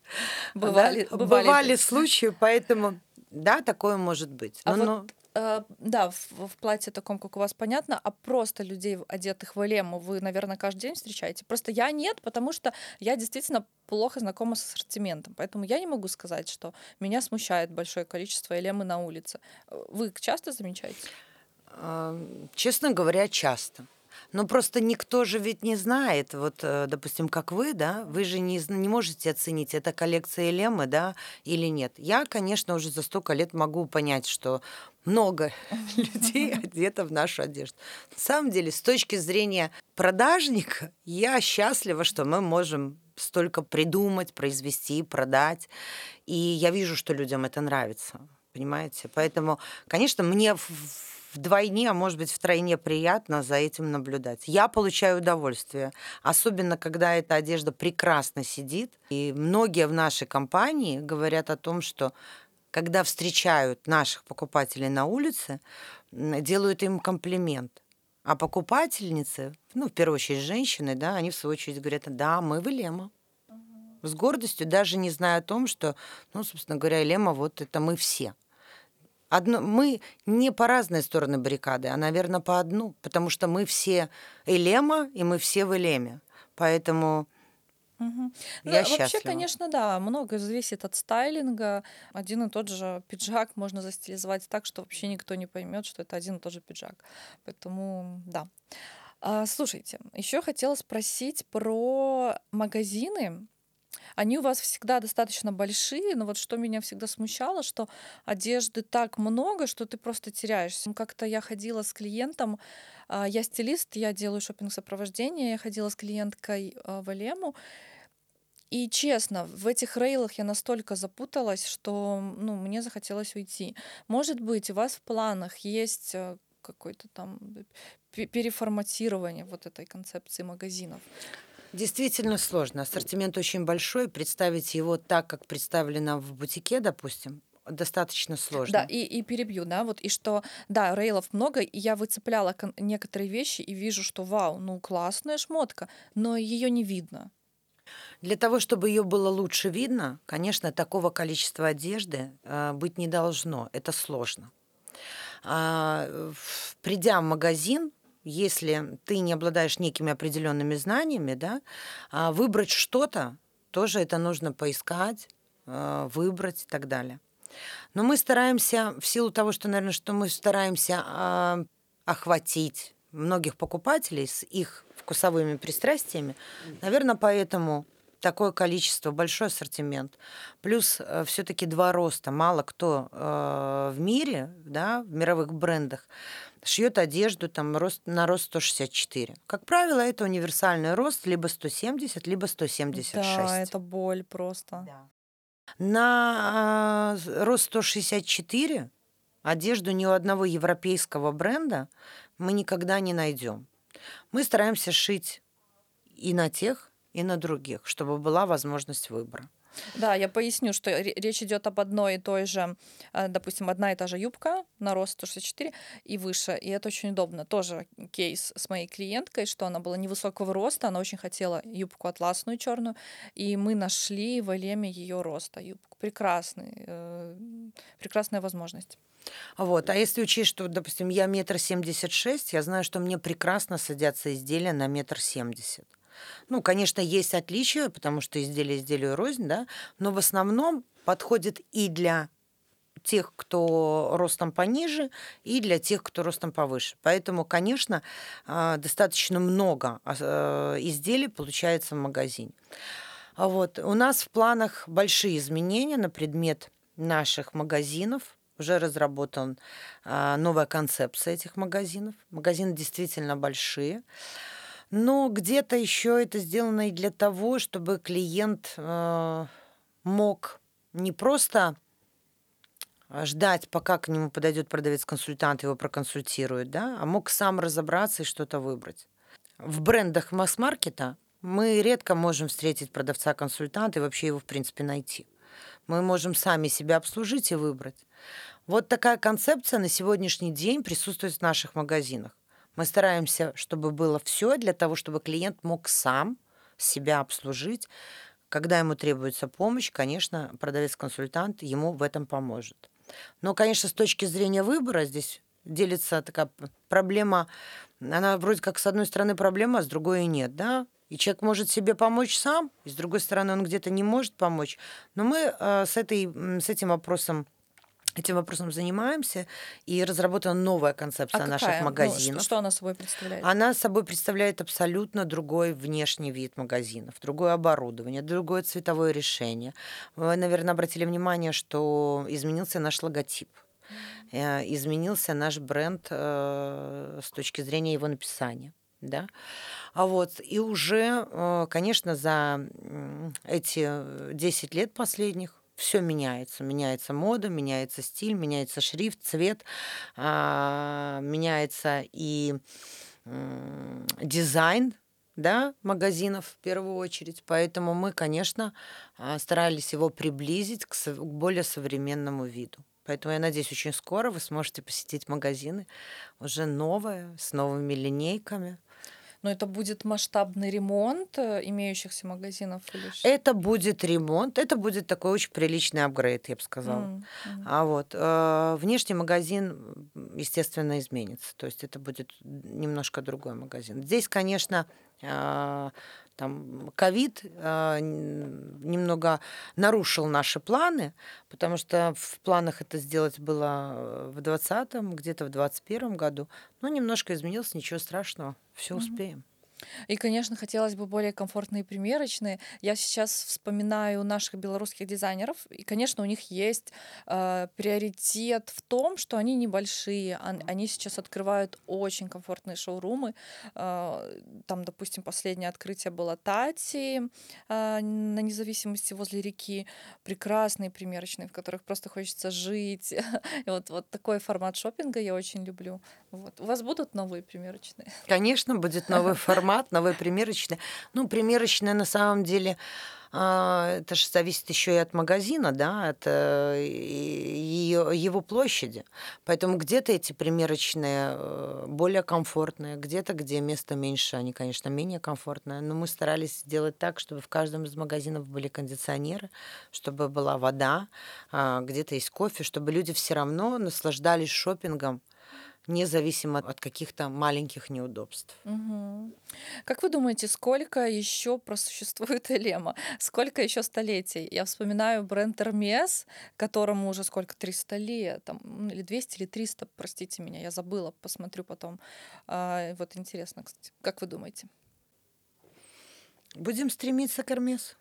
Бывали- Да, бывали. бывали случаи, поэтому да, такое может быть. А Но- вот, э, да, в, в платье таком, как у вас, понятно, а просто людей, одетых в элему, вы, наверное, каждый день встречаете? Просто я нет, потому что я действительно плохо знакома с ассортиментом, поэтому я не могу сказать, что меня смущает большое количество элемы на улице. Вы часто замечаете? Честно говоря, часто. Но просто никто же ведь не знает, вот, э, допустим, как вы, да, вы же не, не можете оценить, это коллекция Лемы, да, или нет. Я, конечно, уже за столько лет могу понять, что много <laughs> людей одето в нашу одежду. На самом деле, с точки зрения продажника, я счастлива, что мы можем столько придумать, произвести, продать. И я вижу, что людям это нравится. Понимаете? Поэтому, конечно, мне в- вдвойне, а может быть втройне приятно за этим наблюдать. Я получаю удовольствие, особенно когда эта одежда прекрасно сидит. И многие в нашей компании говорят о том, что когда встречают наших покупателей на улице, делают им комплимент. А покупательницы, ну, в первую очередь женщины, да, они в свою очередь говорят, да, мы в Элема. С гордостью, даже не зная о том, что, ну, собственно говоря, Элема, вот это мы все. Одно, мы не по разные стороны баррикады, а, наверное, по одну, потому что мы все Элема, и мы все в Элеме. Поэтому. Ну, я вообще, счастлива. конечно, да, много зависит от стайлинга. Один и тот же пиджак можно застилизовать так, что вообще никто не поймет, что это один и тот же пиджак. Поэтому, да. А, слушайте, еще хотела спросить про магазины. Они у вас всегда достаточно большие, но вот что меня всегда смущало, что одежды так много, что ты просто теряешься. Как-то я ходила с клиентом, а, я стилист, я делаю шопинг-сопровождение, я ходила с клиенткой а, в Элему, и честно, в этих рейлах я настолько запуталась, что ну, мне захотелось уйти. Может быть, у вас в планах есть э, какое-то там пе- переформатирование вот этой концепции магазинов? Действительно сложно. Ассортимент очень большой. Представить его так, как представлено в бутике, допустим, достаточно сложно. Да, и, и перебью, да, вот, и что, да, рейлов много, и я выцепляла некоторые вещи и вижу, что, вау, ну, классная шмотка, но ее не видно. Для того, чтобы ее было лучше видно, конечно, такого количества одежды э, быть не должно. Это сложно. А, придя в магазин, если ты не обладаешь некими определенными знаниями, да, а, выбрать что-то, тоже это нужно поискать, э, выбрать и так далее. Но мы стараемся, в силу того, что, наверное, что мы стараемся а, охватить многих покупателей с их вкусовыми пристрастиями, наверное, поэтому такое количество, большой ассортимент. Плюс все-таки два роста. Мало кто э, в мире, да, в мировых брендах шьет одежду там, рост, на рост 164. Как правило, это универсальный рост либо 170, либо 176. Да, это боль просто. На э, рост 164 одежду ни у одного европейского бренда мы никогда не найдем. Мы стараемся шить и на тех, и на других, чтобы была возможность выбора. Да, я поясню, что ре- речь идет об одной и той же, э, допустим, одна и та же юбка на рост 164 и выше, и это очень удобно. Тоже кейс с моей клиенткой, что она была невысокого роста, она очень хотела юбку атласную черную, и мы нашли в Элеме ее роста юбку. Прекрасный, э, прекрасная возможность. Вот. А если учесть, что, допустим, я метр семьдесят шесть, я знаю, что мне прекрасно садятся изделия на метр семьдесят. Ну, конечно, есть отличия, потому что изделие изделию рознь, да, но в основном подходит и для тех, кто ростом пониже, и для тех, кто ростом повыше. Поэтому, конечно, а, достаточно много а, изделий получается в магазине. А вот у нас в планах большие изменения на предмет наших магазинов. Уже разработан новая концепция этих магазинов. Магазины действительно большие. Но где-то еще это сделано и для того, чтобы клиент э, мог не просто ждать, пока к нему подойдет продавец-консультант, его проконсультирует, да, а мог сам разобраться и что-то выбрать. В брендах масс-маркета мы редко можем встретить продавца-консультанта и вообще его, в принципе, найти. Мы можем сами себя обслужить и выбрать. Вот такая концепция на сегодняшний день присутствует в наших магазинах. Мы стараемся, чтобы было все для того, чтобы клиент мог сам себя обслужить. Когда ему требуется помощь, конечно, продавец-консультант ему в этом поможет. Но, конечно, с точки зрения выбора здесь делится такая проблема, она вроде как с одной стороны проблема, а с другой и нет, да? И человек может себе помочь сам, и с другой стороны он где-то не может помочь. Но мы э, с, этой, с этим вопросом Этим вопросом занимаемся, и разработана новая концепция а наших какая? магазинов. Ну, что, что она собой представляет? Она собой представляет абсолютно другой внешний вид магазинов, другое оборудование, другое цветовое решение. Вы, наверное, обратили внимание, что изменился наш логотип. Mm-hmm. Изменился наш бренд э, с точки зрения его написания. Да? А вот, и уже, э, конечно, за эти 10 лет последних все меняется. Меняется мода, меняется стиль, меняется шрифт, цвет, а, меняется и дизайн да, магазинов в первую очередь. Поэтому мы, конечно, а, старались его приблизить к более современному виду. Поэтому я надеюсь, очень скоро вы сможете посетить магазины уже новые, с новыми линейками. Но это будет масштабный ремонт э, имеющихся магазинов или ш- Это будет ремонт, это будет такой очень приличный апгрейд, я бы сказала. М. А вот э, внешний магазин, естественно, изменится. То есть это будет немножко другой магазин. Здесь, конечно, э, там ковид э, н- немного нарушил наши планы, потому что в планах это сделать было в 2020, где-то в 2021 году. Но немножко изменилось, ничего страшного, все успеем. И, конечно, хотелось бы более комфортные примерочные. Я сейчас вспоминаю наших белорусских дизайнеров, и, конечно, у них есть э, приоритет в том, что они небольшие. Они сейчас открывают очень комфортные шоурумы. Э, Там, допустим, последнее открытие было Тати э, на независимости возле реки. Прекрасные примерочные, в которых просто хочется жить. <laughs> И вот, вот такой формат шопинга я очень люблю. Вот. У вас будут новые примерочные? Конечно, будет новый формат, <laughs> новые примерочные. Ну, примерочная на самом деле, а, это же зависит еще и от магазина, да, от э, её- его площади. Поэтому где-то эти примерочные э, более комфортные, где-то, где места меньше, они, конечно, менее комфортные. Но мы старались сделать так, чтобы в каждом из магазинов были кондиционеры, чтобы была вода, а, где-то есть кофе, чтобы люди все равно наслаждались шопингом, независимо от каких-то маленьких неудобств. Мгм. Как вы думаете, сколько еще просуществует <laughs> Элема? Сколько еще столетий? Я вспоминаю бренд Hermes, которому уже сколько, 300 лет, там, или 200, или 300, простите меня, я забыла, посмотрю потом. А, вот интересно, кстати, как вы думаете? Будем стремиться к Эрмесу.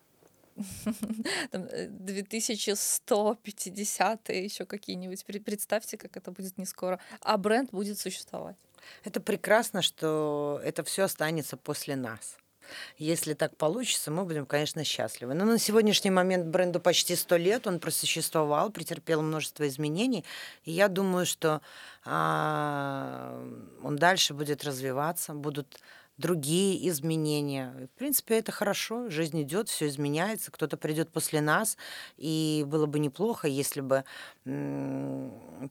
<laughs> Там, э, 2150 еще какие-нибудь. Пре- Представьте, как это будет не скоро. А бренд будет существовать. Это прекрасно, что это все останется после нас. Если так получится, мы будем, конечно, счастливы. Но на сегодняшний момент бренду почти 100 лет, он просуществовал, претерпел множество изменений. И я думаю, что а, он дальше будет развиваться, будут другие изменения. В принципе, это хорошо. Жизнь идет, все изменяется. Кто-то придет после нас, и было бы неплохо, если бы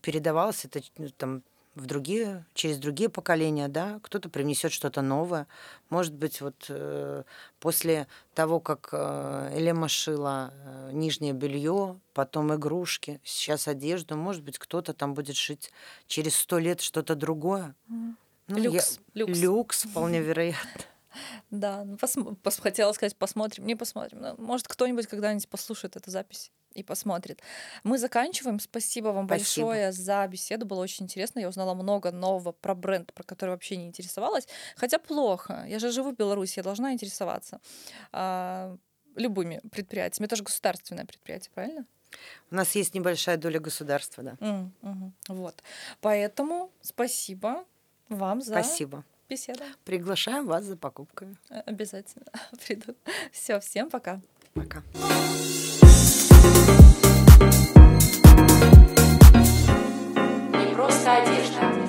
передавалось это ну, там в другие, через другие поколения, да, кто-то принесет что-то новое. Может быть, вот э, после того, как э, Элема шила э, нижнее белье, потом игрушки, сейчас одежду, может быть, кто-то там будет шить через сто лет что-то другое. Ну, я- люкс, люкс. Люкс, вполне <laughs> вероятно. Да, ну, посм- пос- хотела сказать, посмотрим, не посмотрим. Ну, Может, кто-нибудь когда-нибудь послушает эту запись и посмотрит. Мы заканчиваем. Спасибо вам Спасибо. большое за беседу. Было очень интересно. Я узнала много нового про бренд, про который вообще не интересовалась. Хотя плохо. Я же живу в Беларуси, я должна интересоваться а, любыми предприятиями. Это же государственное предприятие, правильно? У нас есть небольшая доля государства, да. М, мгм. Вот. Поэтому спасибо вам за Спасибо. беседу. Приглашаем вас за покупками. Э, обязательно <laughs> придут. Все, всем пока. Пока. Не просто одежда.